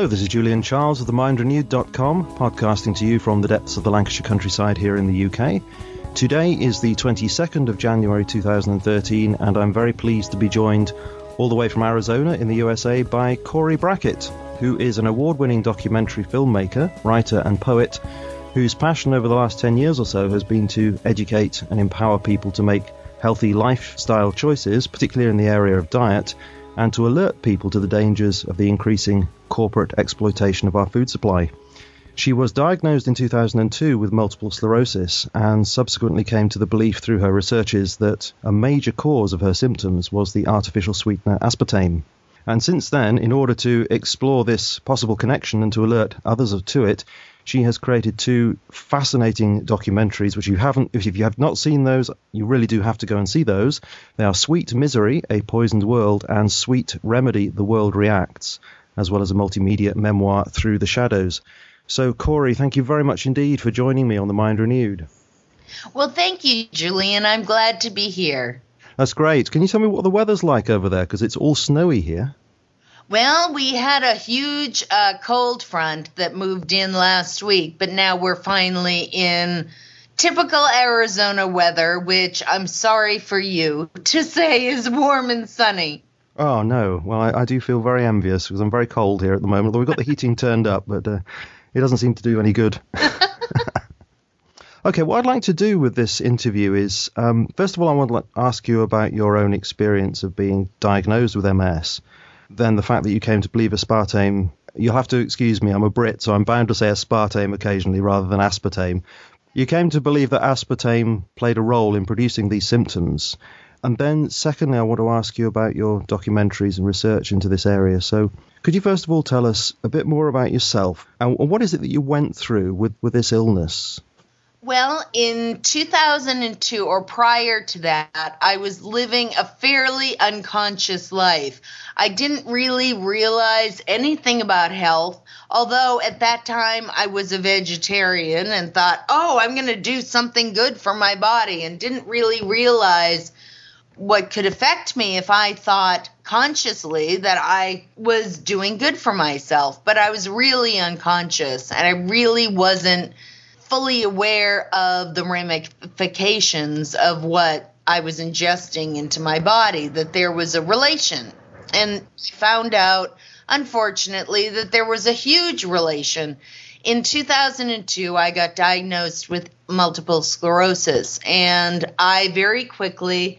Hello, this is Julian Charles of themindrenewed.com, podcasting to you from the depths of the Lancashire countryside here in the UK. Today is the 22nd of January 2013, and I'm very pleased to be joined all the way from Arizona in the USA by Cori Brackett, who is an award winning documentary filmmaker, writer, and poet whose passion over the last 10 years or so has been to educate and empower people to make healthy lifestyle choices, particularly in the area of diet, and to alert people to the dangers of the increasing corporate exploitation of our food supply. She was diagnosed in 2002 with multiple sclerosis and subsequently came to the belief through her researches that a major cause of her symptoms was the artificial sweetener aspartame. And since then, in order to explore this possible connection and to alert others to it, she has created two fascinating documentaries, which you haven't, if you have not seen those, you really do have to go and see those. They are Sweet Misery, A Poisoned World, and Sweet Remedy, The World Reacts, as well as a multimedia memoir, Through the Shadows. So, Cori, thank you very much indeed for joining me on The Mind Renewed. Well, thank you, Julian. I'm glad to be here. That's great. Can you tell me what the weather's like over there? Because it's all snowy here. Well, we had a huge uh, cold front that moved in last week, but now we're finally in typical Arizona weather, which I'm sorry for you to say is warm and sunny. Oh, no. Well, I, I do feel very envious because I'm very cold here at the moment, although we've got the heating turned up, but uh, it doesn't seem to do any good. okay, what I'd like to do with this interview is um, first of all, I want to ask you about your own experience of being diagnosed with MS. Then the fact that you came to believe aspartame. You'll have to excuse me, I'm a Brit, so I'm bound to say aspartame occasionally rather than aspartame. You came to believe that aspartame played a role in producing these symptoms. And then, secondly, I want to ask you about your documentaries and research into this area. So, could you first of all tell us a bit more about yourself and what is it that you went through with, with this illness? Well, in 2002 or prior to that, I was living a fairly unconscious life. I didn't really realize anything about health, although at that time I was a vegetarian and thought, oh, I'm going to do something good for my body, and didn't really realize what could affect me if I thought consciously that I was doing good for myself. But I was really unconscious and I really wasn't fully aware of the ramifications of what I was ingesting into my body, that there was a relation. And found out, unfortunately, that there was a huge relation. In 2002, I got diagnosed with multiple sclerosis, and I very quickly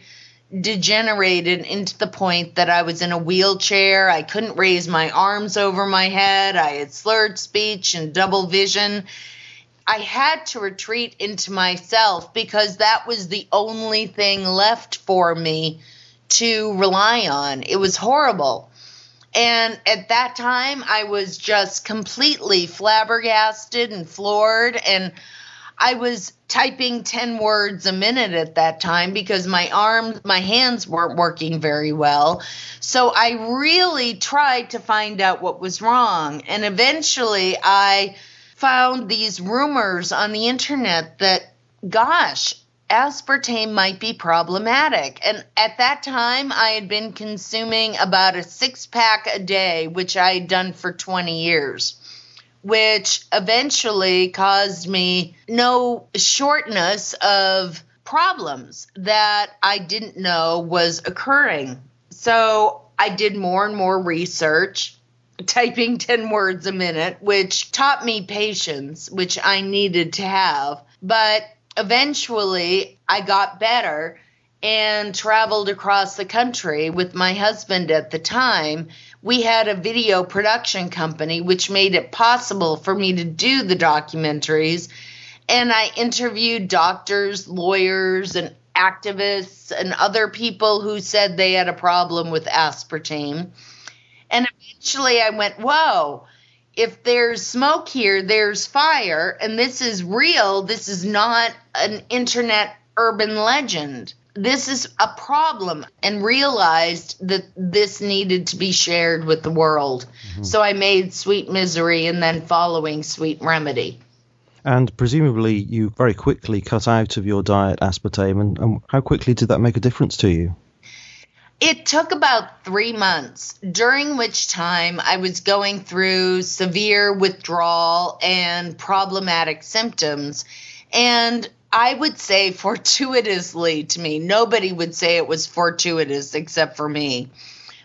degenerated into the point that I was in a wheelchair. I couldn't raise my arms over my head. I had slurred speech and double vision. I had to retreat into myself because that was the only thing left for me to rely on. It was horrible. And at that time, I was just completely flabbergasted and floored. And I was typing 10 words a minute at that time because my arms, my hands weren't working very well. So I really tried to find out what was wrong. And eventually I found these rumors on the internet that, gosh, aspartame might be problematic. And at that time, I had been consuming about a six pack a day, which I had done for 20 years which eventually caused me no shortness of problems that I didn't know was occurring. So I did more and more research, typing 10 words a minute, which taught me patience, which I needed to have. But eventually I got better and traveled across the country with my husband at the time we had a video production company which made it possible for me to do the documentaries. And I interviewed doctors, lawyers, and activists and other people who said they had a problem with aspartame. And eventually I went, whoa, if there's smoke here, there's fire. And this is real. This is not an internet urban legend this is a problem and realized that this needed to be shared with the world. Mm-hmm. So I made Sweet Misery and then following Sweet Remedy. And presumably, you very quickly cut out of your diet aspartame. And, and how quickly did that make a difference to you? It took about three months, during which time I was going through severe withdrawal and problematic symptoms. And I would say fortuitously to me, nobody would say it was fortuitous except for me.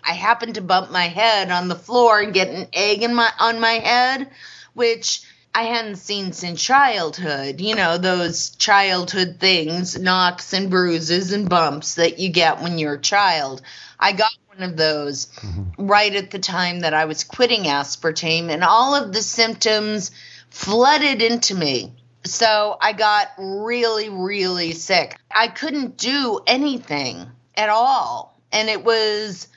I happened to bump my head on the floor and get an egg in my on my head, which I hadn't seen since childhood. You know, those childhood things, knocks and bruises and bumps that you get when you're a child. I got one of those mm-hmm. right at the time that I was quitting aspartame, and all of the symptoms flooded into me. So I got really, really sick. I couldn't do anything at all. And it was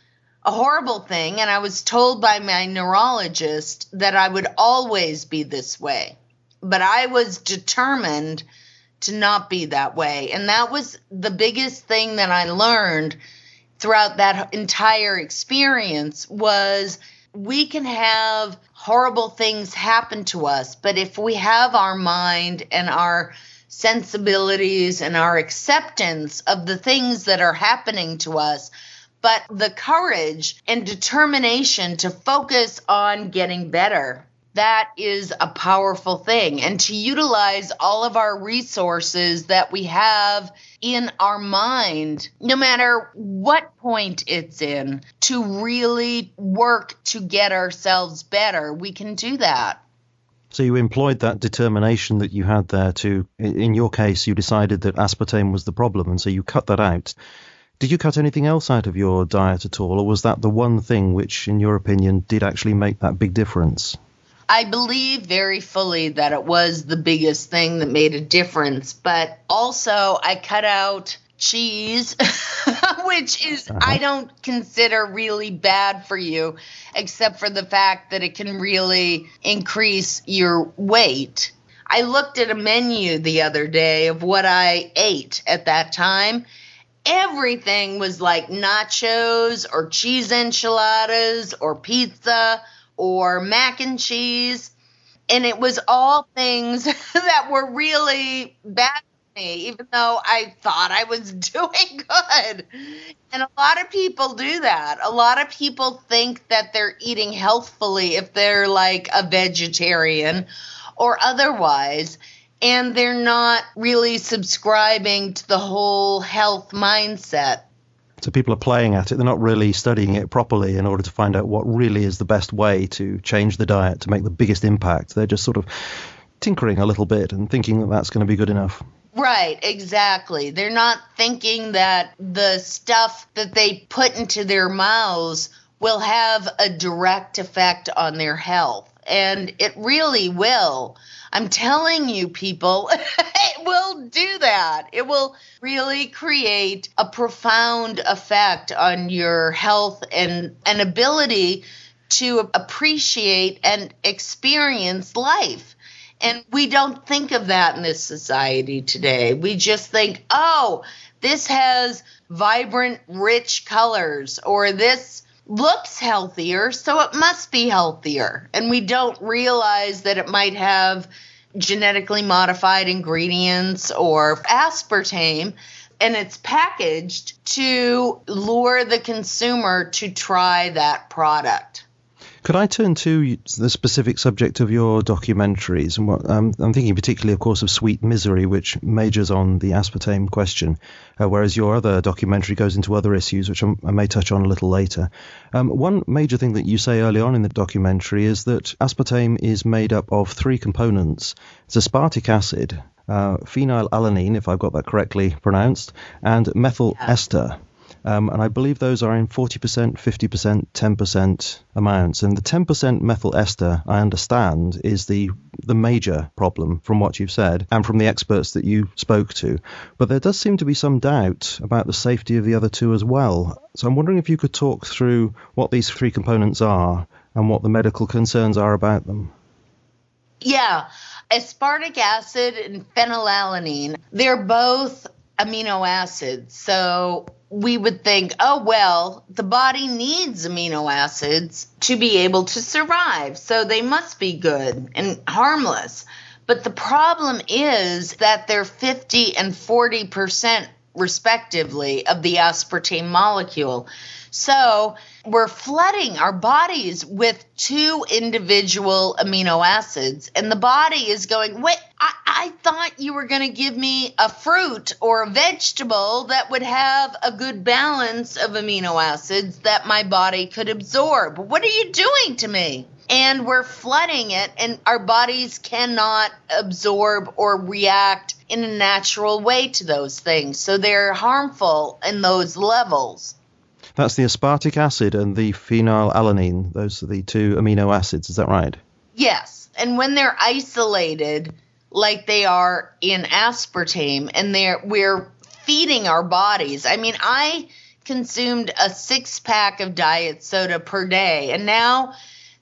a horrible thing. And I was told by my neurologist that I would always be this way. But I was determined to not be that way. And that was the biggest thing that I learned throughout that entire experience was we can have horrible things happen to us, but if we have our mind and our sensibilities and our acceptance of the things that are happening to us, but the courage and determination to focus on getting better. That is a powerful thing. And to utilize all of our resources that we have in our mind, no matter what point it's in, to really work to get ourselves better, we can do that. So you employed that determination that you had there to, in your case, you decided that aspartame was the problem, and so you cut that out. Did you cut anything else out of your diet at all, or was that the one thing which, in your opinion, did actually make that big difference? I believe very fully that it was the biggest thing that made a difference, but also I cut out cheese, which is, uh-huh. I don't consider really bad for you, except for the fact that it can really increase your weight. I looked at a menu the other day of what I ate at that time, everything was like nachos or cheese enchiladas or pizza or mac and cheese. And it was all things that were really bad for me, even though I thought I was doing good. And a lot of people do that. A lot of people think that they're eating healthfully if they're like a vegetarian or otherwise and they're not really subscribing to the whole health mindset. So people are playing at it, they're not really studying it properly in order to find out what really is the best way to change the diet to make the biggest impact. They're just sort of tinkering a little bit and thinking that that's going to be good enough. Right, exactly. They're not thinking that the stuff that they put into their mouths will have a direct effect on their health. And it really will. I'm telling you, people, it will do that. It will really create a profound effect on your health and an ability to appreciate and experience life. And we don't think of that in this society today. We just think, oh, this has vibrant, rich colors, or this looks healthier, so it must be healthier. And we don't realize that it might have genetically modified ingredients or aspartame. And it's packaged to lure the consumer to try that product. Could I turn to the specific subject of your documentaries? And what, um, I'm thinking particularly, of course, of Sweet Misery, which majors on the aspartame question, uh, whereas your other documentary goes into other issues, which I'm, i may touch on a little later. Um, one major thing that you say early on in the documentary is that aspartame is made up of three components. It's aspartic acid, uh, phenylalanine, if I've got that correctly pronounced, and methyl ester. Um, and I believe those are in 40%, 50%, 10% amounts. And the 10% methyl ester, I understand, is the the major problem from what you've said and from the experts that you spoke to. But there does seem to be some doubt about the safety of the other two as well. So I'm wondering if you could talk through what these three components are and what the medical concerns are about them. Yeah. Aspartic acid and phenylalanine, they're both amino acids. So we would think, oh, well, the body needs amino acids to be able to survive. So they must be good and harmless. But the problem is that they're 50 and 40% respectively, of the aspartame molecule. So we're flooding our bodies with two individual amino acids, and the body is going, Wait, I, I thought you were going to give me a fruit or a vegetable that would have a good balance of amino acids that my body could absorb. What are you doing to me? And we're flooding it, and our bodies cannot absorb or react in a natural way to those things. So they're harmful in those levels. That's the aspartic acid and the phenylalanine. Those are the two amino acids. Is that right? Yes. And when they're isolated, like they are in aspartame, and they're we're feeding our bodies. I mean, I consumed a six pack of diet soda per day, and now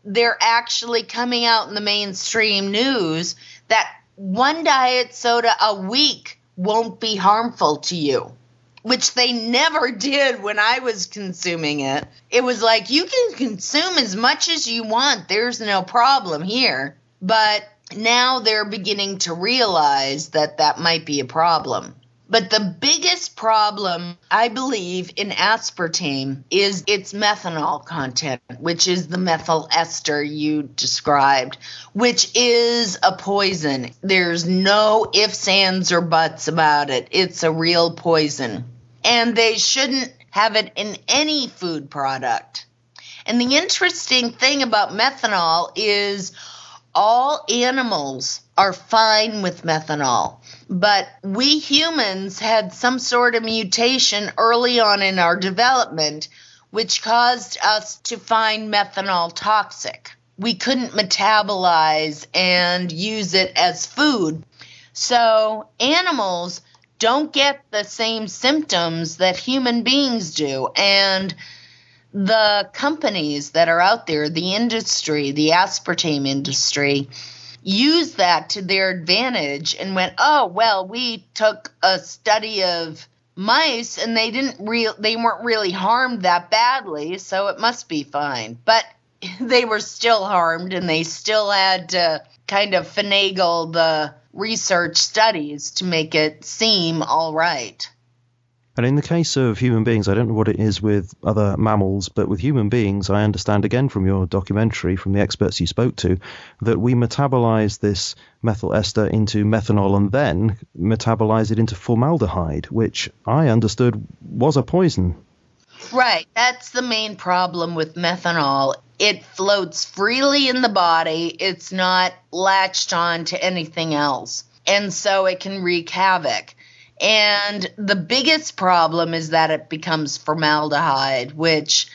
they're actually coming out in the mainstream news that one diet soda a week won't be harmful to you which they never did when I was consuming it. It was like, you can consume as much as you want, there's no problem here. But now they're beginning to realize that that might be a problem. But the biggest problem, I believe, in aspartame is its methanol content, which is the methyl ester you described, which is a poison. There's no ifs, ands, or buts about it. It's a real poison and they shouldn't have it in any food product. And the interesting thing about methanol is all animals are fine with methanol, but we humans had some sort of mutation early on in our development which caused us to find methanol toxic. We couldn't metabolize and use it as food. So, animals don't get the same symptoms that human beings do. And the companies that are out there, the industry, the aspartame industry, use that to their advantage and went, oh, well, we took a study of mice and they didn't real they weren't really harmed that badly so it must be fine but they were still harmed and they still had to kind of finagle the research studies to make it seem all right. And in the case of human beings, I don't know what it is with other mammals, but with human beings, I understand again from your documentary, from the experts you spoke to, that we metabolize this methyl ester into methanol and then metabolize it into formaldehyde, which I understood was a poison. Right. That's the main problem with methanol it floats freely in the body. It's not latched on to anything else. And so it can wreak havoc. And the biggest problem is that it becomes formaldehyde, which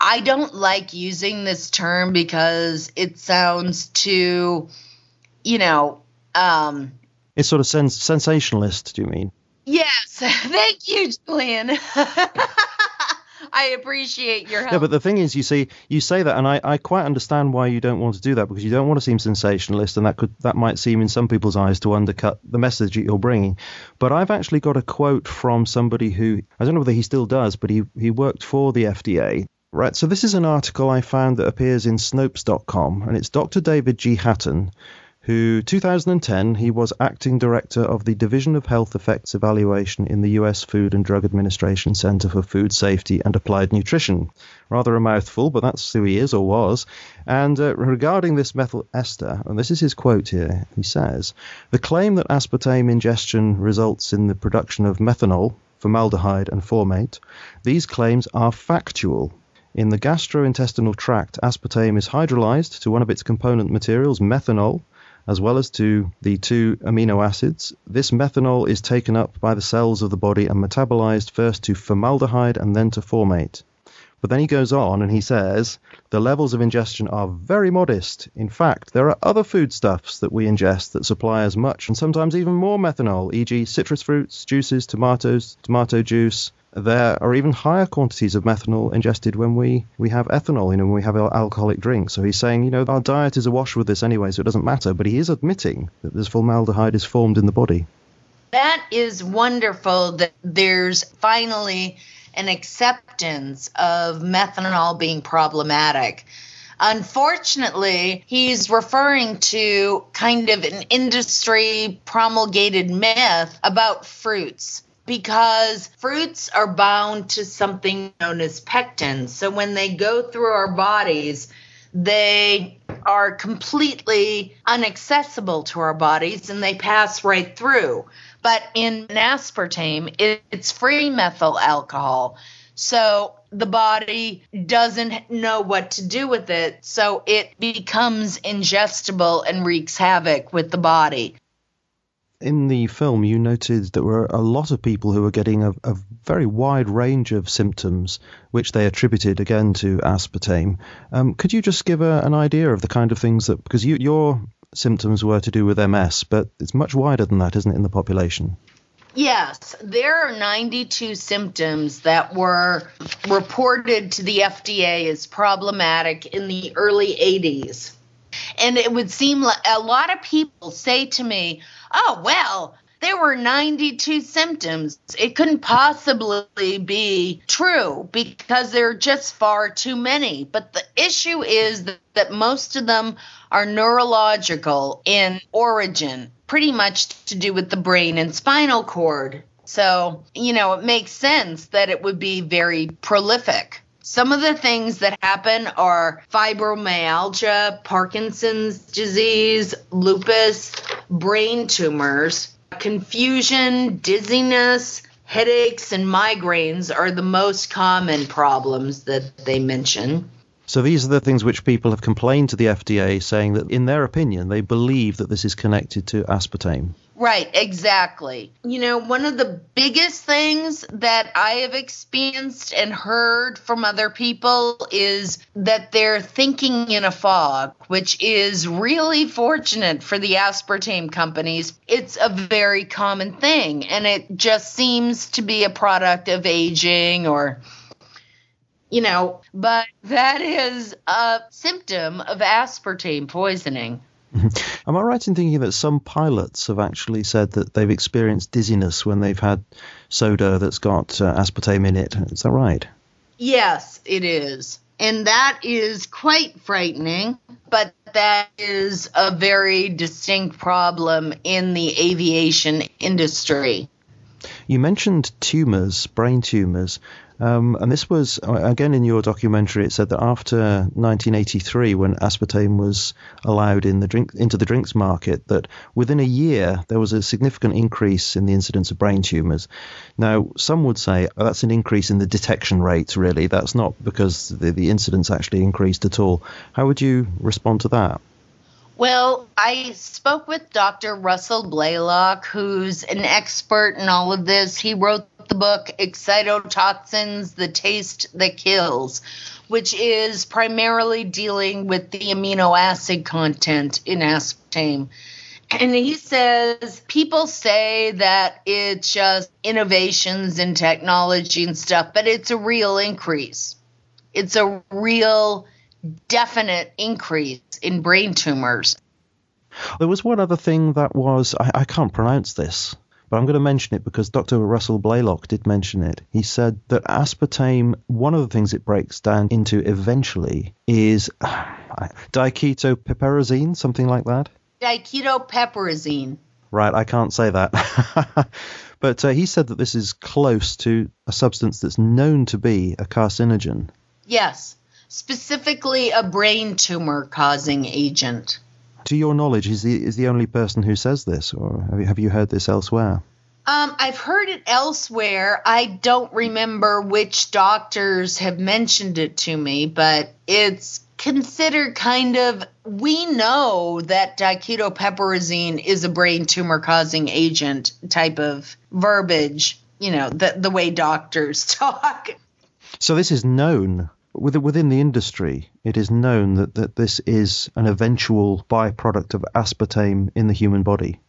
I don't like using this term because it sounds too, you know, um, it's sort of sens- sensationalist, do you mean? Yes. Thank you, Julian. I appreciate your help. Yeah, but the thing is, you see, you say that, and I, I quite understand why you don't want to do that because you don't want to seem sensationalist, and that could that might seem in some people's eyes to undercut the message that you're bringing. But I've actually got a quote from somebody who I don't know whether he still does, but he he worked for the FDA. Right, so this is an article I found that appears in Snopes.com, and it's Dr. David G. Hattan, who 2010 he was acting director of the Division of Health Effects Evaluation in the US Food and Drug Administration Center for Food Safety and Applied Nutrition. Rather a mouthful, but that's who he is or was. And uh, regarding this methyl ester, and this is his quote here, he says, "The claim that aspartame ingestion results in the production of methanol, formaldehyde and formate, these claims are factual." In the gastrointestinal tract, aspartame is hydrolyzed to one of its component materials, methanol, as well as to the two amino acids. This methanol is taken up by the cells of the body and metabolized first to formaldehyde and then to formate. But then he goes on and he says the levels of ingestion are very modest. In fact, there are other foodstuffs that we ingest that supply as much and sometimes even more methanol, e.g., citrus fruits, juices, tomatoes, tomato juice, there are even higher quantities of methanol ingested when we, we have ethanol, you know, when we have alcoholic drinks. So he's saying, you know, our diet is awash with this anyway, so it doesn't matter. But he is admitting that this formaldehyde is formed in the body. That is wonderful that there's finally an acceptance of methanol being problematic. Unfortunately, he's referring to kind of an industry promulgated myth about fruits because fruits are bound to something known as pectin. So when they go through our bodies, they are completely inaccessible to our bodies and they pass right through. But in aspartame, it's free methyl alcohol. So the body doesn't know what to do with it. So it becomes ingestible and wreaks havoc with the body in the film, you noted there were a lot of people who were getting a, a, very wide range of symptoms, which they attributed again to aspartame. Um, could you just give a, an idea of the kind of things that, because you, your symptoms were to do with MS, but it's much wider than that, isn't it, in the population? Yes, there are 92 symptoms that were reported to the FDA as problematic in the early 80s. And it would seem like a lot of people say to me, oh, well, there were 92 symptoms. It couldn't possibly be true because there are just far too many. But the issue is that, most of them are neurological in origin, pretty much to do with the brain and spinal cord. So, you know, it makes sense that it would be very prolific. Some of the things that happen are fibromyalgia, Parkinson's disease, lupus, brain tumors, confusion, dizziness, headaches, and migraines are the most common problems that they mention. So these are the things which people have complained to the FDA saying that in their opinion they believe that this is connected to aspartame. Right, exactly. You know, one of the biggest things that I have experienced and heard from other people is that they're thinking in a fog, which is really fortunate for the aspartame companies. It's a very common thing, and it just seems to be a product of aging or you know, but that is a symptom of aspartame poisoning. Am I right in thinking that some pilots have actually said that they've experienced dizziness when they've had soda that's got uh, aspartame in it? Is that right? Yes, it is. And that is quite frightening, but that is a very distinct problem in the aviation industry. You mentioned tumors, brain tumors. Um, and this was, uh, again, in your documentary, it said that after 1983, when aspartame was allowed in the drink, into the drinks market, that within a year there was a significant increase in the incidence of brain tumours. Now, some would say oh, that's an increase in the detection rate, really. That's not because the, the incidence actually increased at all. How would you respond to that? Well, I spoke with Dr. Russell Blaylock, who's an expert in all of this. He wrote the book Excitotoxins The Taste That Kills, which is primarily dealing with the amino acid content in aspartame. And he says people say that it's just innovations in technology and stuff, but it's a real increase. It's a real, definite increase in brain tumors. There was one other thing that was, I, I can't pronounce this. But I'm going to mention it because Dr. Russell Blaylock did mention it. He said that aspartame, one of the things it breaks down into eventually is diketopiperazine, something like that. Diketopiperazine. Right, I can't say that. but uh, he said that this is close to a substance that's known to be a carcinogen. Yes, specifically a brain tumor causing agent to your knowledge, is the is the only person who says this, or have you, have you heard this elsewhere? Um, I've heard it elsewhere. I don't remember which doctors have mentioned it to me, but it's considered kind of. We know that diketopiperazine is a brain tumor causing agent type of verbiage. You know, the the way doctors talk. So this is known within the industry, it is known that, that this is an eventual byproduct of aspartame in the human body.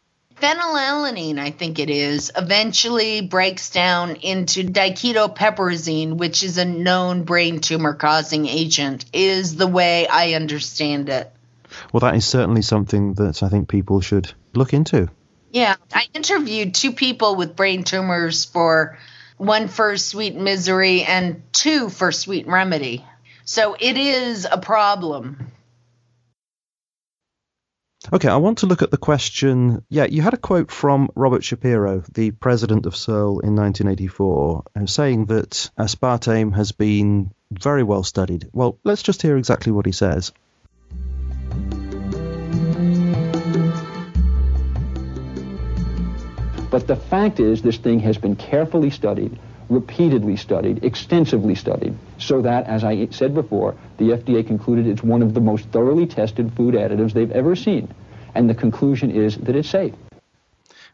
Phenylalanine, I think it is, eventually breaks down into diketopiperazine, which is a known brain tumor causing agent, is the way I understand it. Well, that is certainly something that I think people should look into. Yeah, I interviewed two people with brain tumors for one for Sweet Misery, and two for Sweet Remedy. So it is a problem. Okay, I want to look at the question. Yeah, you had a quote from Robert Shapiro, the president of Searle in 1984, uh, saying that aspartame has been very well studied. Well, let's just hear exactly what he says. But the fact is, this thing has been carefully studied, repeatedly studied, extensively studied, so that, as I said before, the FDA concluded it's one of the most thoroughly tested food additives they've ever seen. And the conclusion is that it's safe.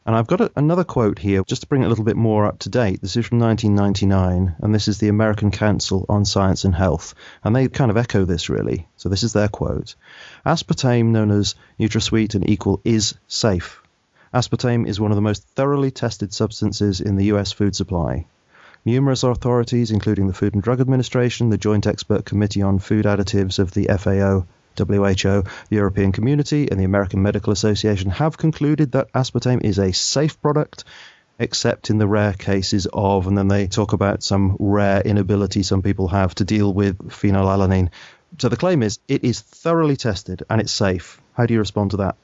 And I've got a, another quote here just to bring it a little bit more up to date. This is from 1999, and this is the American Council on Science and Health. And they kind of echo this, really. So this is their quote Aspartame, known as NutraSweet and Equal, is safe. Aspartame is one of the most thoroughly tested substances in the U.S. food supply. Numerous authorities, including the Food and Drug Administration, the Joint Expert Committee on Food Additives of the FAO, WHO, the European Community, and the American Medical Association, have concluded that aspartame is a safe product, except in the rare cases of, and then they talk about some rare inability some people have to deal with phenylalanine. So the claim is it is thoroughly tested and it's safe. How do you respond to that?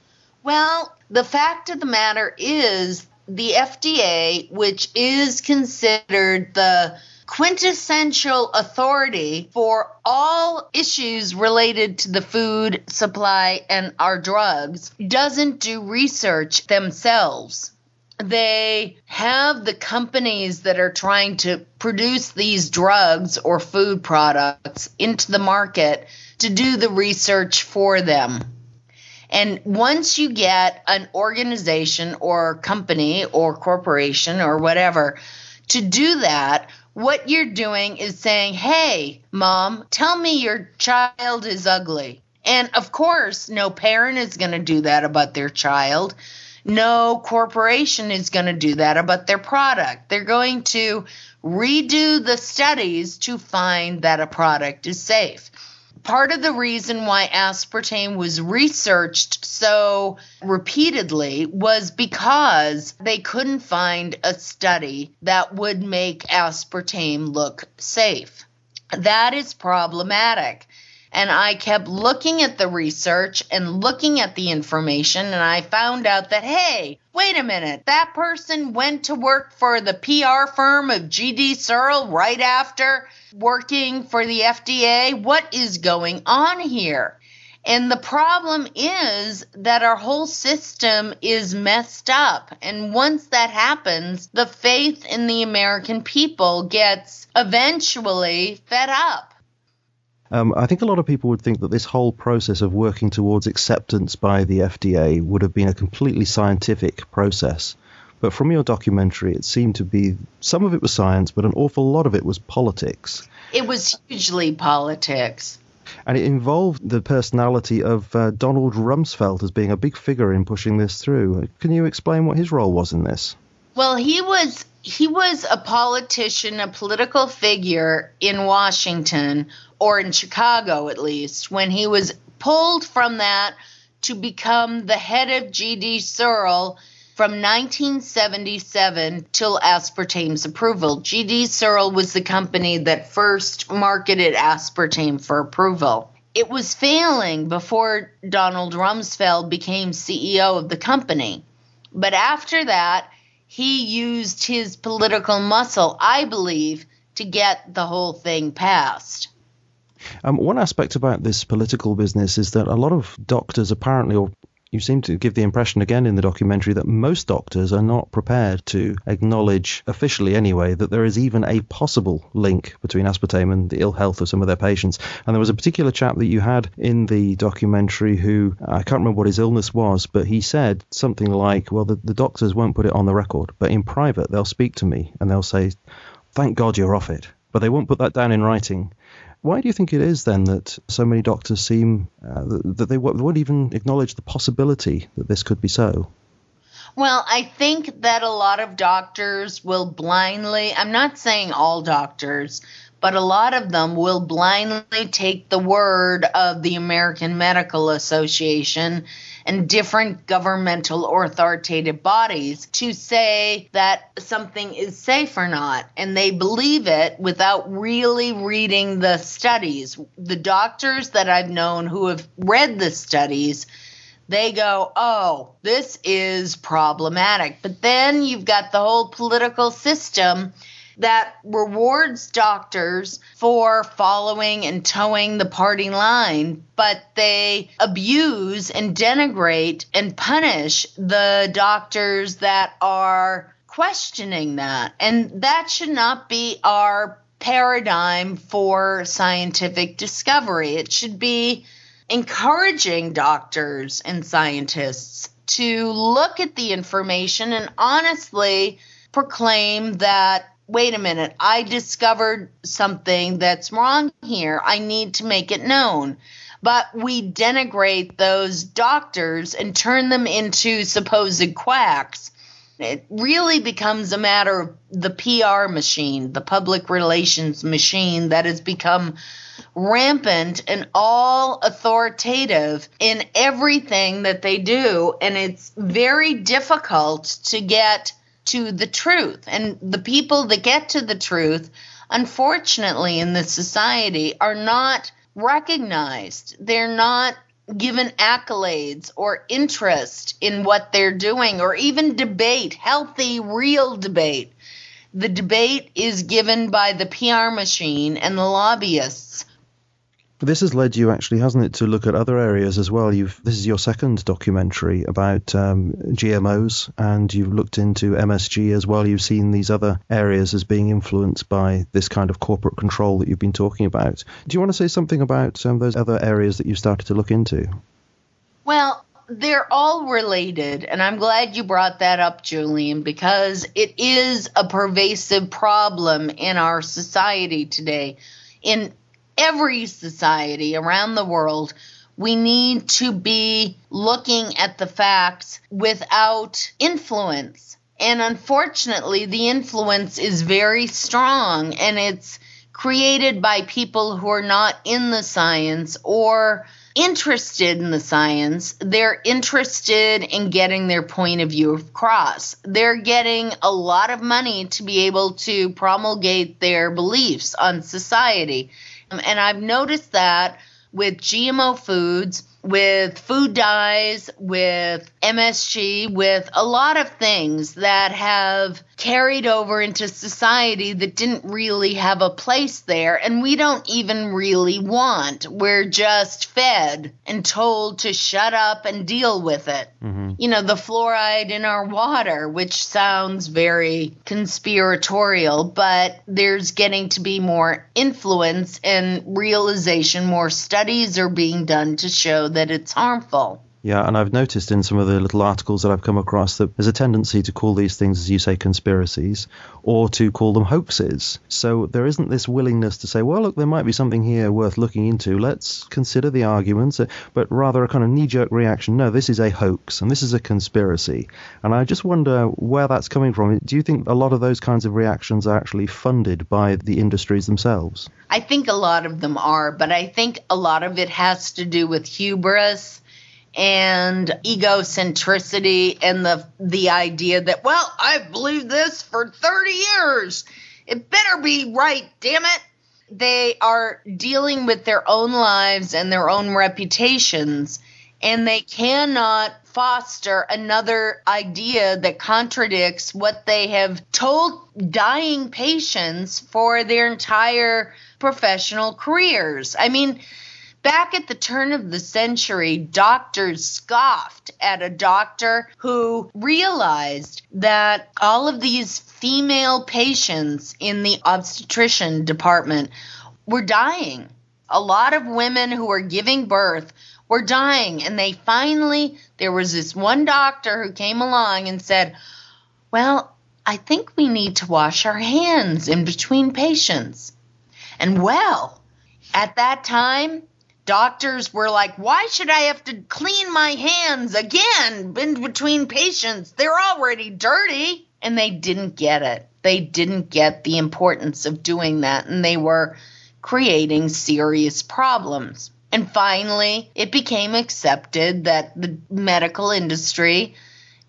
Well, the fact of the matter is the FDA, which is considered the quintessential authority for all issues related to the food supply and our drugs, doesn't do research themselves. They have the companies that are trying to produce these drugs or food products into the market to do the research for them. And once you get an organization or company or corporation or whatever to do that, what you're doing is saying, Hey, mom, tell me your child is ugly. And of course, no parent is going to do that about their child. No corporation is going to do that about their product. They're going to redo the studies to find that a product is safe part of the reason why aspartame was researched so repeatedly was because they couldn't find a study that would make aspartame look safe. That is problematic. And I kept looking at the research and looking at the information, and I found out that, hey, wait a minute, that person went to work for the PR firm of GD Searle right after working for the FDA. What is going on here? And the problem is that our whole system is messed up. And once that happens, the faith in the American people gets eventually fed up. Um, I think a lot of people would think that this whole process of working towards acceptance by the FDA would have been a completely scientific process. But from your documentary, it seemed to be some of it was science, but an awful lot of it was politics. It was hugely politics. And it involved the personality of uh, Donald Rumsfeld as being a big figure in pushing this through. Can you explain what his role was in this? Well, he was he was a politician, a political figure in Washington or in Chicago at least, when he was pulled from that to become the head of GD Searle from 1977 till aspartame's approval. GD Searle was the company that first marketed aspartame for approval. It was failing before Donald Rumsfeld became CEO of the company. But after that, he used his political muscle, I believe, to get the whole thing passed. Um, one aspect about this political business is that a lot of doctors apparently, or you seem to give the impression again in the documentary that most doctors are not prepared to acknowledge, officially anyway, that there is even a possible link between aspartame and the ill health of some of their patients. And there was a particular chap that you had in the documentary who, I can't remember what his illness was, but he said something like, Well, the, the doctors won't put it on the record, but in private, they'll speak to me and they'll say, Thank God you're off it. But they won't put that down in writing. Why do you think it is then that so many doctors seem uh, that they won't even acknowledge the possibility that this could be so? Well, I think that a lot of doctors will blindly, I'm not saying all doctors, but a lot of them will blindly take the word of the American Medical Association and different governmental or authoritative bodies to say that something is safe or not. And they believe it without really reading the studies. The doctors that I've known who have read the studies, they go, oh, this is problematic. But then you've got the whole political system that rewards doctors for following and toeing the party line, but they abuse and denigrate and punish the doctors that are questioning that. And that should not be our paradigm for scientific discovery. It should be encouraging doctors and scientists to look at the information and honestly proclaim that wait a minute, I discovered something that's wrong here. I need to make it known. But we denigrate those doctors and turn them into supposed quacks. It really becomes a matter of the PR machine, the public relations machine that has become rampant and all authoritative in everything that they do. And it's very difficult to get to the truth. And the people that get to the truth, unfortunately, in this society, are not recognized. They're not given accolades or interest in what they're doing or even debate, healthy, real debate. The debate is given by the PR machine and the lobbyists this has led you, actually, hasn't it, to look at other areas as well. You've this is your second documentary about um, GMOs, and you've looked into MSG as well. You've seen these other areas as being influenced by this kind of corporate control that you've been talking about. Do you want to say something about um, those other areas that you've started to look into? Well, they're all related, and I'm glad you brought that up, Julian, because it is a pervasive problem in our society today. In every society around the world, we need to be looking at the facts without influence. And unfortunately, the influence is very strong and it's created by people who are not in the science or interested in the science. They're interested in getting their point of view across. They're getting a lot of money to be able to promulgate their beliefs on society. And I've noticed that with GMO foods, with food dyes, with MSG, with a lot of things that have carried over into society that didn't really have a place there and we don't even really want. We're just fed and told to shut up and deal with it. Mm-hmm. You know, the fluoride in our water, which sounds very conspiratorial, but there's getting to be more influence and realization. More studies are being done to show that it's harmful. Yeah, and I've noticed in some of the little articles that I've come across that there's a tendency to call these things, as you say, conspiracies, or to call them hoaxes. So there isn't this willingness to say, well, look, there might be something here worth looking into. Let's consider the arguments, uh, but rather a kind of knee jerk reaction. No, this is a hoax and this is a conspiracy. And I just wonder where that's coming from. Do you think a lot of those kinds of reactions are actually funded by the industries themselves? I think a lot of them are, but I think a lot of it has to do with hubris and egocentricity and the the idea that well I've believed this for 30 years. It better be right damn it. They are dealing with their own lives and their own reputations and they cannot foster another idea that contradicts what they have told dying patients for their entire professional careers. I mean Back at the turn of the century, doctors scoffed at a doctor who realized that all of these female patients in the obstetrician department were dying. A lot of women who were giving birth were dying, and they finally, there was this one doctor who came along and said, Well, I think we need to wash our hands in between patients. And well, at that time, doctors were like, why should I have to clean my hands again in between patients? They're already dirty. And they didn't get it. They didn't get the importance of doing that. And they were creating serious problems. And finally, it became accepted that the medical industry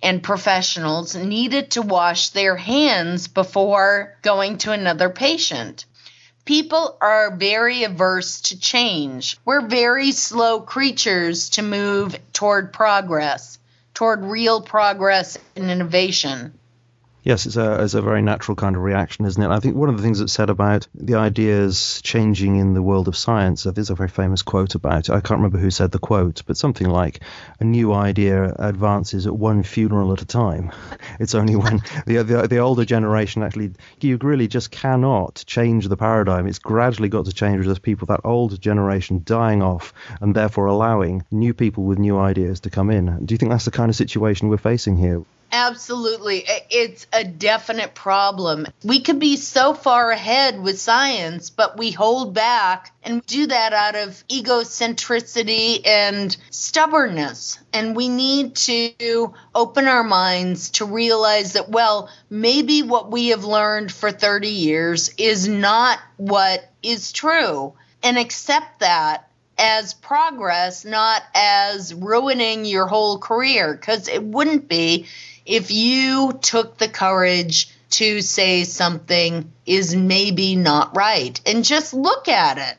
and professionals needed to wash their hands before going to another patient. People are very averse to change. We're very slow creatures to move toward progress, toward real progress and innovation. Yes, it's a, it's a very natural kind of reaction, isn't it? I think one of the things that's said about the ideas changing in the world of science, there's a very famous quote about it. I can't remember who said the quote, but something like, a new idea advances at one funeral at a time. It's only when the, the, the older generation actually, you really just cannot change the paradigm. It's gradually got to change with people, that old generation dying off, and therefore allowing new people with new ideas to come in. Do you think that's the kind of situation we're facing here? Absolutely. It's a definite problem. We could be so far ahead with science, but we hold back and do that out of egocentricity and stubbornness. And we need to open our minds to realize that, well, maybe what we have learned for 30 years is not what is true and accept that as progress, not as ruining your whole career, because it wouldn't be if you took the courage to say something is maybe not right and just look at it.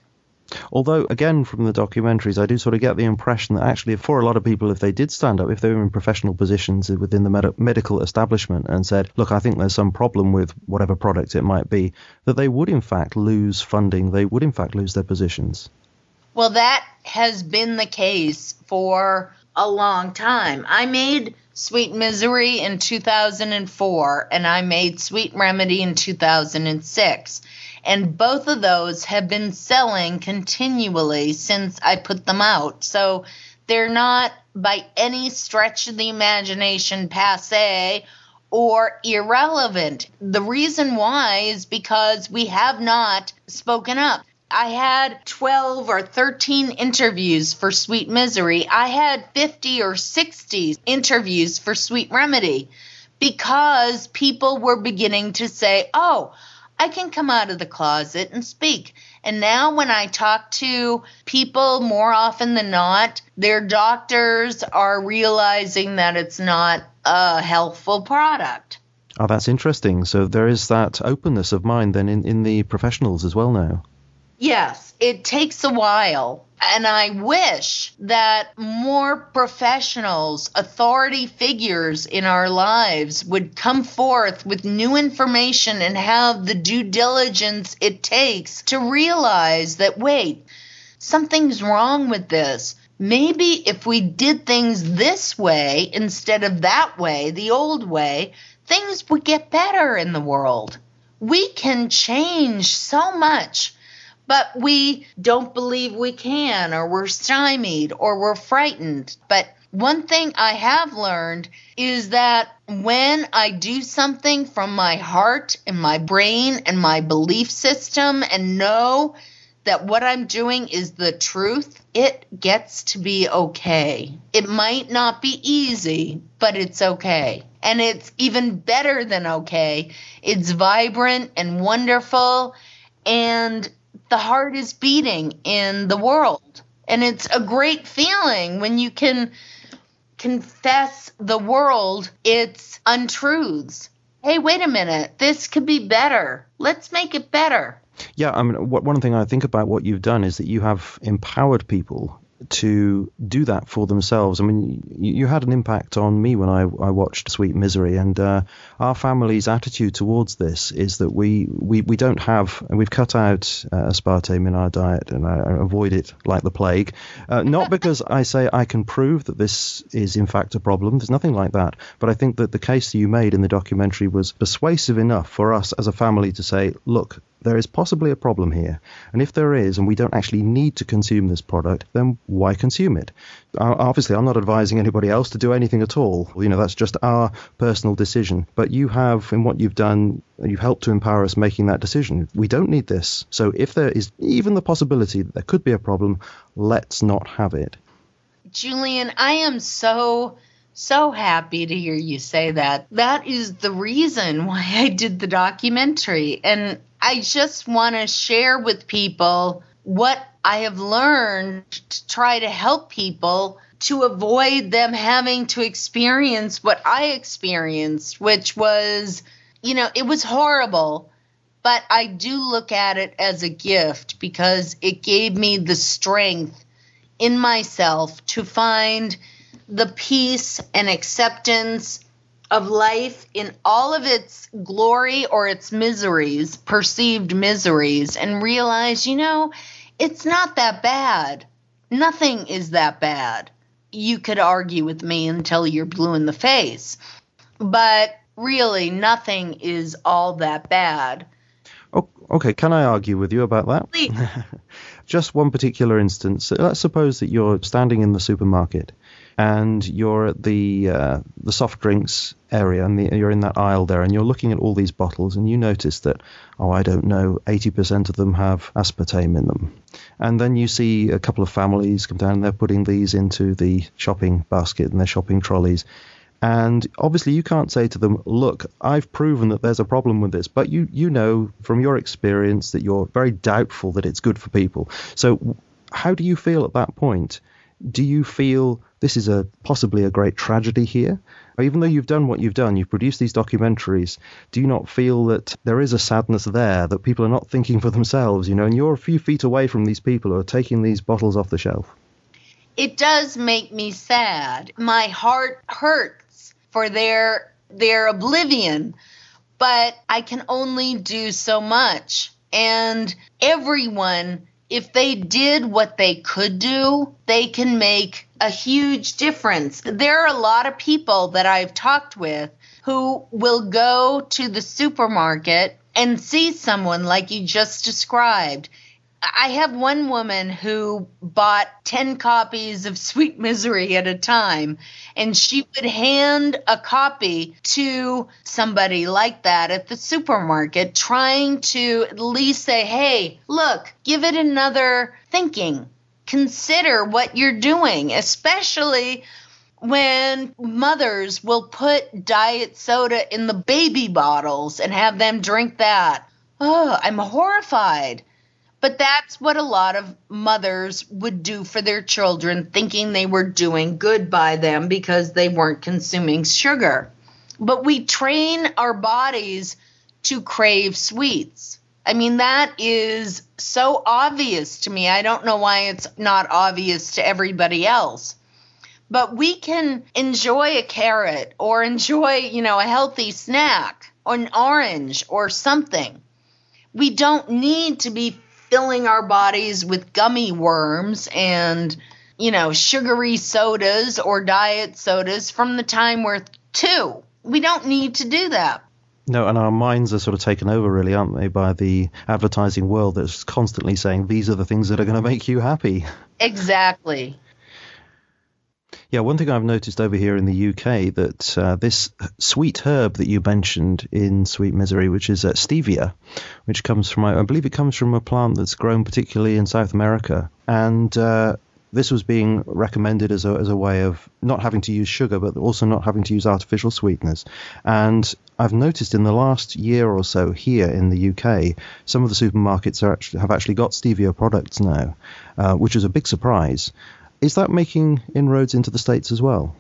Although, again, from the documentaries, I do sort of get the impression that actually, for a lot of people, if they did stand up, if they were in professional positions within the med- medical establishment and said, look, I think there's some problem with whatever product it might be, that they would, in fact, lose funding. They would, in fact, lose their positions. Well, that has been the case for a long time. I made Sweet Misery in 2004, and I made Sweet Remedy in 2006. And both of those have been selling continually since I put them out. So they're not by any stretch of the imagination passe or irrelevant. The reason why is because we have not spoken up. I had 12 or 13 interviews for Sweet Misery. I had 50 or 60 interviews for Sweet Remedy because people were beginning to say, oh, I can come out of the closet and speak. And now, when I talk to people more often than not, their doctors are realizing that it's not a healthful product. Oh, that's interesting. So there is that openness of mind then in, in the professionals as well now. Yes, it takes a while. And I wish that more professionals, authority figures in our lives would come forth with new information and have the due diligence it takes to realize that, wait, something's wrong with this. Maybe if we did things this way instead of that way, the old way, things would get better in the world. We can change so much but we don't believe we can, or we're stymied, or we're frightened. But one thing I have learned is that when I do something from my heart and my brain and my belief system and know that what I'm doing is the truth, it gets to be okay. It might not be easy, but it's okay. And it's even better than okay. It's vibrant and wonderful. And the heart is beating in the world. And it's a great feeling when you can confess the world its untruths. Hey, wait a minute, this could be better. Let's make it better. Yeah, I mean, one thing I think about what you've done is that you have empowered people to do that for themselves. I mean, you, you had an impact on me when I, I watched Sweet Misery, and uh, our family's attitude towards this is that we, we, we don't have, and we've cut out uh, aspartame in our diet and I avoid it like the plague. Uh, not because I say I can prove that this is in fact a problem, there's nothing like that, but I think that the case that you made in the documentary was persuasive enough for us as a family to say, look, there is possibly a problem here. And if there is, and we don't actually need to consume this product, then why consume it? Uh, obviously, I'm not advising anybody else to do anything at all. You know, that's just our personal decision. But you have, in what you've done, you've helped to empower us making that decision. We don't need this. So if there is even the possibility that there could be a problem, let's not have it. Julian, I am so so happy to hear you say that. That is the reason why I did the documentary. And I just want to share with people what I have learned to try to help people to avoid them having to experience what I experienced, which was, you know, it was horrible. but I do look at it as a gift because it gave me the strength in myself to find the peace and acceptance of life in all of its glory or its miseries, perceived miseries, and realize, you know, it's not that bad. Nothing is that bad. You could argue with me until you're blue in the face, but really, nothing is all that bad. Okay, can I argue with you about that? Please. Just one particular instance. Let's suppose that you're standing in the supermarket and you're at the uh, the soft drinks area and the, you're in that aisle there and you're looking at all these bottles and you notice that oh I don't know 80% of them have aspartame in them. And then you see a couple of families come down and they're putting these into the shopping basket and their shopping trolleys. And obviously you can't say to them look I've proven that there's a problem with this but you you know from your experience that you're very doubtful that it's good for people. So how do you feel at that point? Do you feel this is a possibly a great tragedy here? Even though you've done what you've done, you've produced these documentaries, do you not feel that there is a sadness there that people are not thinking for themselves, you know, and you're a few feet away from these people who are taking these bottles off the shelf? It does make me sad. My heart hurts for their their oblivion, but I can only do so much. And everyone if they did what they could do, they can make a huge difference. There are a lot of people that I've talked with who will go to the supermarket and see someone like you just described I have one woman who bought 10 copies of Sweet Misery at a time, and she would hand a copy to somebody like that at the supermarket, trying to at least say, hey, look, give it another thinking. Consider what you're doing, especially when mothers will put diet soda in the baby bottles and have them drink that. Oh, I'm horrified. But that's what a lot of mothers would do for their children, thinking they were doing good by them because they weren't consuming sugar. But we train our bodies to crave sweets. I mean, that is so obvious to me. I don't know why it's not obvious to everybody else. But we can enjoy a carrot or enjoy, you know, a healthy snack or an orange or something. We don't need to be filling our bodies with gummy worms and, you know, sugary sodas or diet sodas from the time we're two. We don't need to do that. No, and our minds are sort of taken over, really, aren't they, by the advertising world that's constantly saying these are the things that are going to make you happy. Exactly. Yeah, one thing I've noticed over here in the UK that uh, this sweet herb that you mentioned in Sweet Misery, which is uh, stevia, which comes from I believe it comes from a plant that's grown particularly in South America, and uh, this was being recommended as a, as a way of not having to use sugar, but also not having to use artificial sweeteners. And I've noticed in the last year or so here in the UK, some of the supermarkets actually, have actually got stevia products now, uh, which is a big surprise. Is that making inroads into the States as well?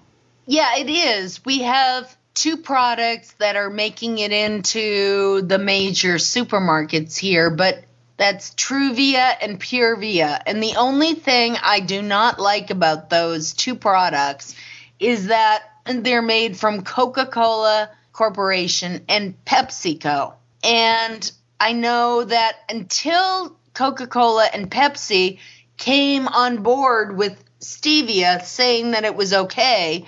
Yeah, it is. We have two products that are making it into the major supermarkets here, but that's Truvia and Purevia. And the only thing I do not like about those two products is that they're made from Coca Cola Corporation and PepsiCo. And I know that until Coca Cola and Pepsi came on board with stevia saying that it was okay,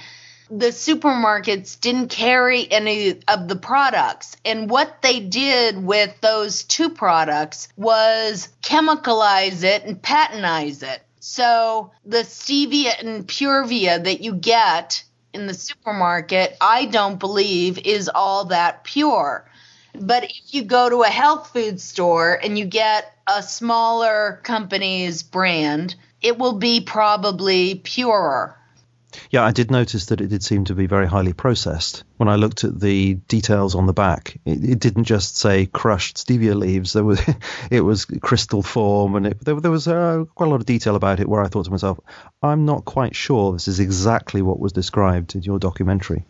the supermarkets didn't carry any of the products. And what they did with those two products was chemicalize it and patentize it. So the stevia and purevia that you get in the supermarket, I don't believe is all that pure. But if you go to a health food store and you get a smaller company's brand, it will be probably purer. Yeah, I did notice that it did seem to be very highly processed. When I looked at the details on the back, it, it didn't just say crushed stevia leaves. There was it was crystal form, and it, there, there, was uh, quite a lot of detail about it. Where I thought to myself, I'm not quite sure this is exactly what was described in your documentary.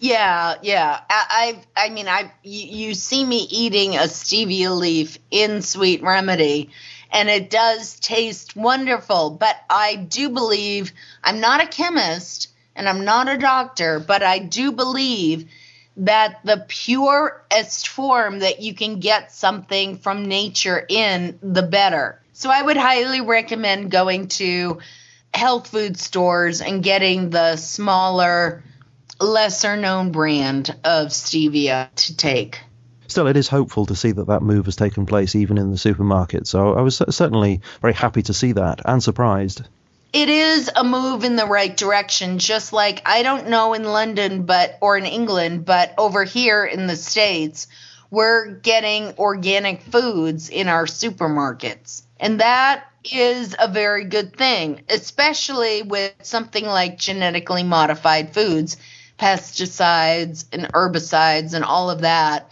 Yeah, yeah. I, I, I mean, I you, you see me eating a stevia leaf in Sweet Remedy, and it does taste wonderful. But I do believe I'm not a chemist and I'm not a doctor, but I do believe that the purest form that you can get something from nature in, the better. So I would highly recommend going to health food stores and getting the smaller, lesser known brand of stevia to take. Still, it is hopeful to see that that move has taken place even in the supermarket. So I was certainly very happy to see that and surprised. It is a move in the right direction just like i don't know in london but or in england but over here in the states we're getting organic foods in our supermarkets. And that is a very good thing especially with something like genetically modified foods pesticides and herbicides and all of that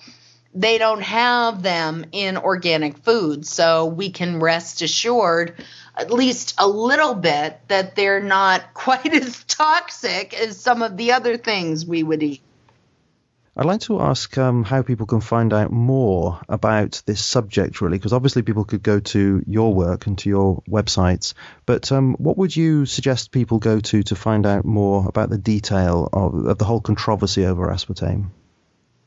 they don't have them in organic food. so we can rest assured at least a little bit that they're not quite as toxic as some of the other things we would eat. I'd like to ask um, how people can find out more about this subject, really, because obviously people could go to your work and to your websites. But um, what would you suggest people go to to find out more about the detail of, of the whole controversy over aspartame?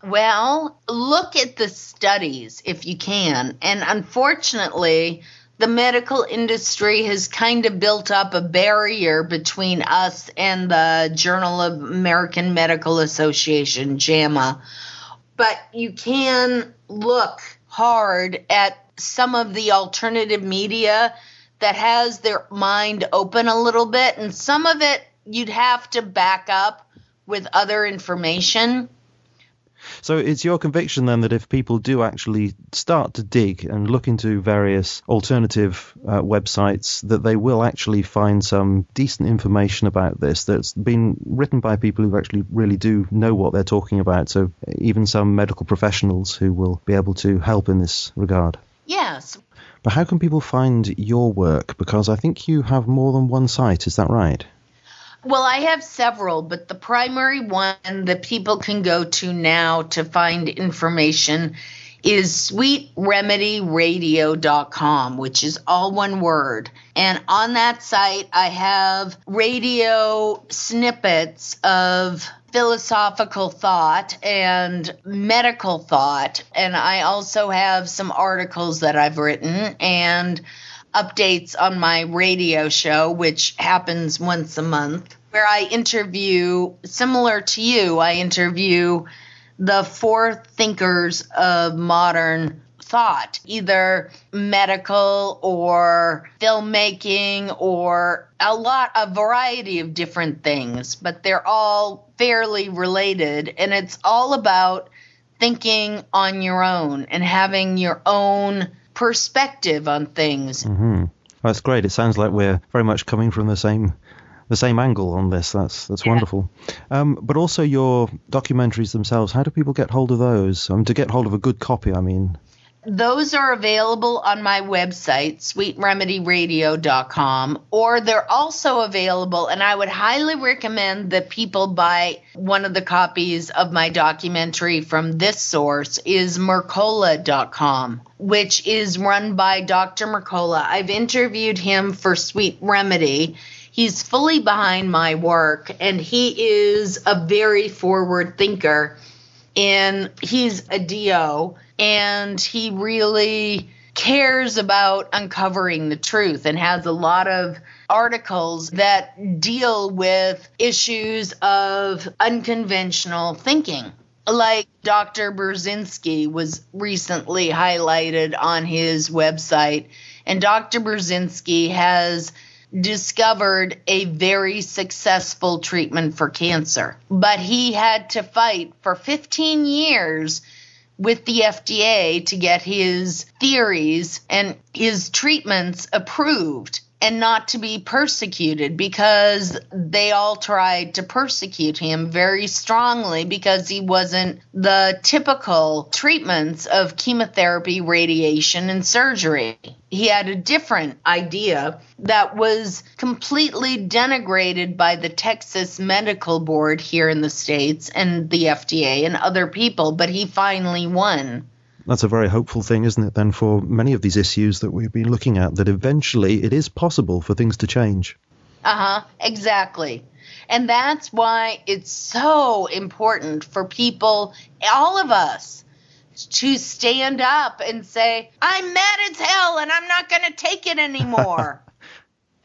Well, look at the studies if you can. And unfortunately, the medical industry has kind of built up a barrier between us and the Journal of American Medical Association, JAMA. But you can look hard at some of the alternative media that has their mind open a little bit, and some of it you'd have to back up with other information. So it's your conviction then that if people do actually start to dig and look into various alternative uh, websites, that they will actually find some decent information about this that's been written by people who actually really do know what they're talking about. So even some medical professionals who will be able to help in this regard. Yes. But how can people find your work? Because I think you have more than one site, is that right? Well, I have several, but the primary one that people can go to now to find information is sweetremedyradio.com, which is all one word. And on that site, I have radio snippets of philosophical thought and medical thought. And I also have some articles that I've written and updates on my radio show, which happens once a month, where I interview, similar to you, I interview the four thinkers of modern thought, either medical or filmmaking or a lot, a variety of different things, but they're all fairly related. And it's all about thinking on your own and having your own perspective on things. Mm-hmm. That's great. It sounds like we're very much coming from the same the same angle on this. That's that's yeah. wonderful. Um, but also your documentaries themselves. How do people get hold of those? Um, to get hold of a good copy, I mean those are available on my website, sweetremedyradio.com, or they're also available, and I would highly recommend that people buy one of the copies of my documentary from this source is mercola.com, which is run by Dr. Mercola. I've interviewed him for Sweet Remedy. He's fully behind my work, and he is a very forward thinker. And he's a DO and he really cares about uncovering the truth and has a lot of articles that deal with issues of unconventional thinking. Like Dr. Burzynski was recently highlighted on his website, and Dr. Burzynski has discovered a very successful treatment for cancer. But he had to fight for 15 years with the FDA to get his theories and his treatments approved. And not to be persecuted because they all tried to persecute him very strongly because he wasn't the typical treatments of chemotherapy, radiation, and surgery. He had a different idea that was completely denigrated by the Texas Medical Board here in the States and the FDA and other people, but he finally won that's a very hopeful thing, isn't it, then, for many of these issues that we've been looking at, that eventually it is possible for things to change. Uh huh, exactly. And that's why it's so important for people, all of us, to stand up and say, I'm mad as hell and I'm not going to take it anymore.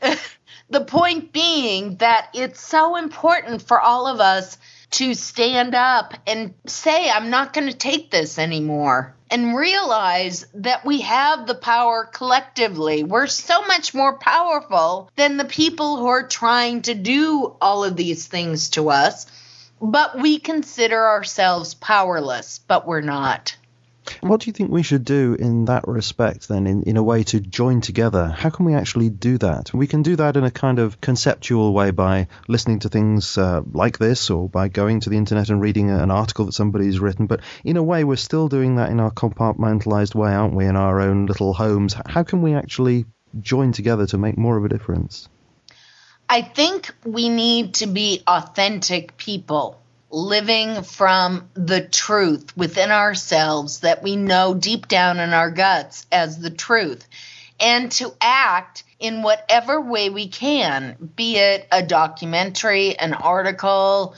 the point being that it's so important for all of us to stand up and say, I'm not going to take this anymore and realize that we have the power collectively. We're so much more powerful than the people who are trying to do all of these things to us. But we consider ourselves powerless, but we're not. What do you think we should do in that respect, then, in, in a way to join together? How can we actually do that? We can do that in a kind of conceptual way by listening to things uh, like this or by going to the internet and reading an article that somebody's written. But in a way, we're still doing that in our compartmentalized way, aren't we, in our own little homes? How can we actually join together to make more of a difference? I think we need to be authentic people living from the truth within ourselves that we know deep down in our guts as the truth, and to act in whatever way we can, be it a documentary, an article,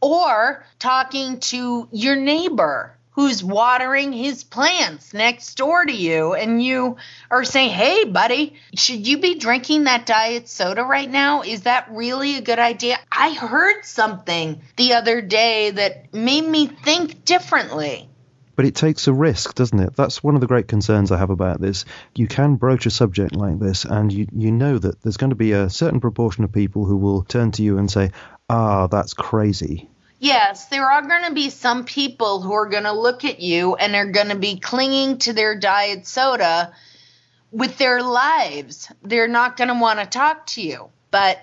or talking to your neighbor who's watering his plants next door to you and you are saying, "Hey buddy, should you be drinking that diet soda right now? Is that really a good idea?" I heard something the other day that made me think differently. But it takes a risk, doesn't it? That's one of the great concerns I have about this. You can broach a subject like this, and you, you know that there's going to be a certain proportion of people who will turn to you and say, Ah, that's crazy Yes, there are going to be some people who are going to look at you and are going to be clinging to their diet soda with their lives. They're not going to want to talk to you. But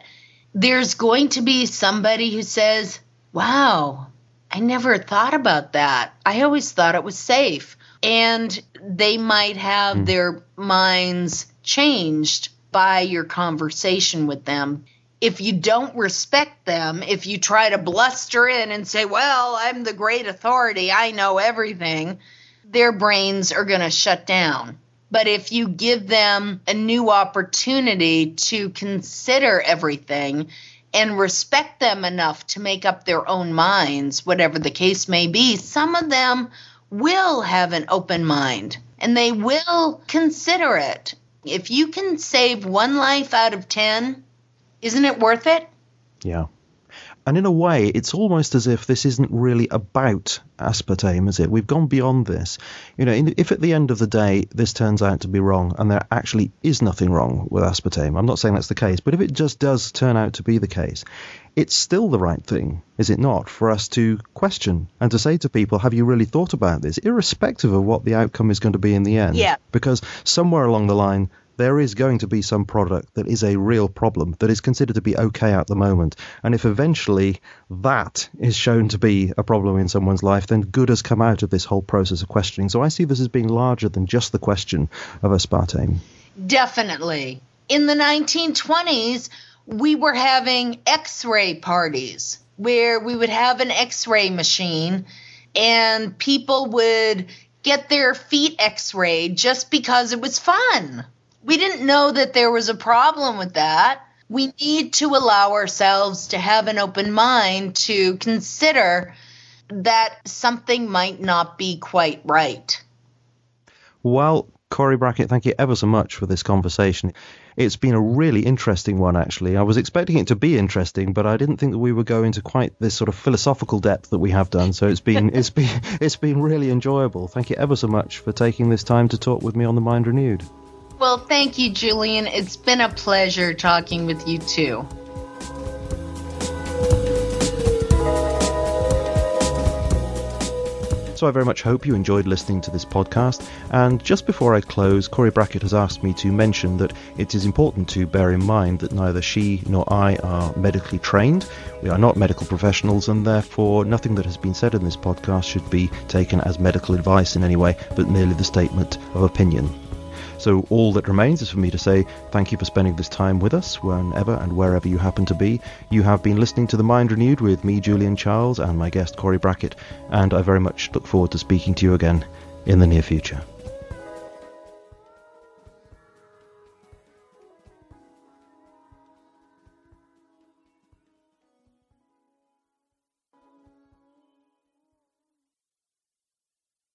there's going to be somebody who says, Wow, I never thought about that. I always thought it was safe. And they might have mm. their minds changed by your conversation with them if you don't respect them, if you try to bluster in and say, Well, I'm the great authority, I know everything, their brains are going to shut down. But if you give them a new opportunity to consider everything and respect them enough to make up their own minds, whatever the case may be, some of them will have an open mind and they will consider it. If you can save one life out of 10, isn't it worth it? Yeah. And in a way, it's almost as if this isn't really about aspartame, is it? We've gone beyond this. You know, if at the end of the day this turns out to be wrong and there actually is nothing wrong with aspartame, I'm not saying that's the case, but if it just does turn out to be the case, it's still the right thing, is it not, for us to question and to say to people, have you really thought about this, irrespective of what the outcome is going to be in the end? Yeah. Because somewhere along the line, there is going to be some product that is a real problem that is considered to be okay at the moment. And if eventually that is shown to be a problem in someone's life, then good has come out of this whole process of questioning. So I see this as being larger than just the question of aspartame. Definitely. In the 1920s, we were having x ray parties where we would have an x ray machine and people would get their feet x rayed just because it was fun. We didn't know that there was a problem with that. We need to allow ourselves to have an open mind to consider that something might not be quite right. Well, Cori Brackett, thank you ever so much for this conversation. It's been a really interesting one, actually. I was expecting it to be interesting, but I didn't think that we would go into quite this sort of philosophical depth that we have done. So it's been it's been it's been really enjoyable. Thank you ever so much for taking this time to talk with me on the Mind Renewed. Well, thank you, Julian. It's been a pleasure talking with you too. So I very much hope you enjoyed listening to this podcast. And just before I close, Cori Brackett has asked me to mention that it is important to bear in mind that neither she nor I are medically trained. We are not medical professionals, and therefore nothing that has been said in this podcast should be taken as medical advice in any way, but merely the statement of opinion. So all that remains is for me to say thank you for spending this time with us, whenever and wherever you happen to be. You have been listening to The Mind Renewed with me, Julian Charles, and my guest, Cori Brackett, and I very much look forward to speaking to you again in the near future.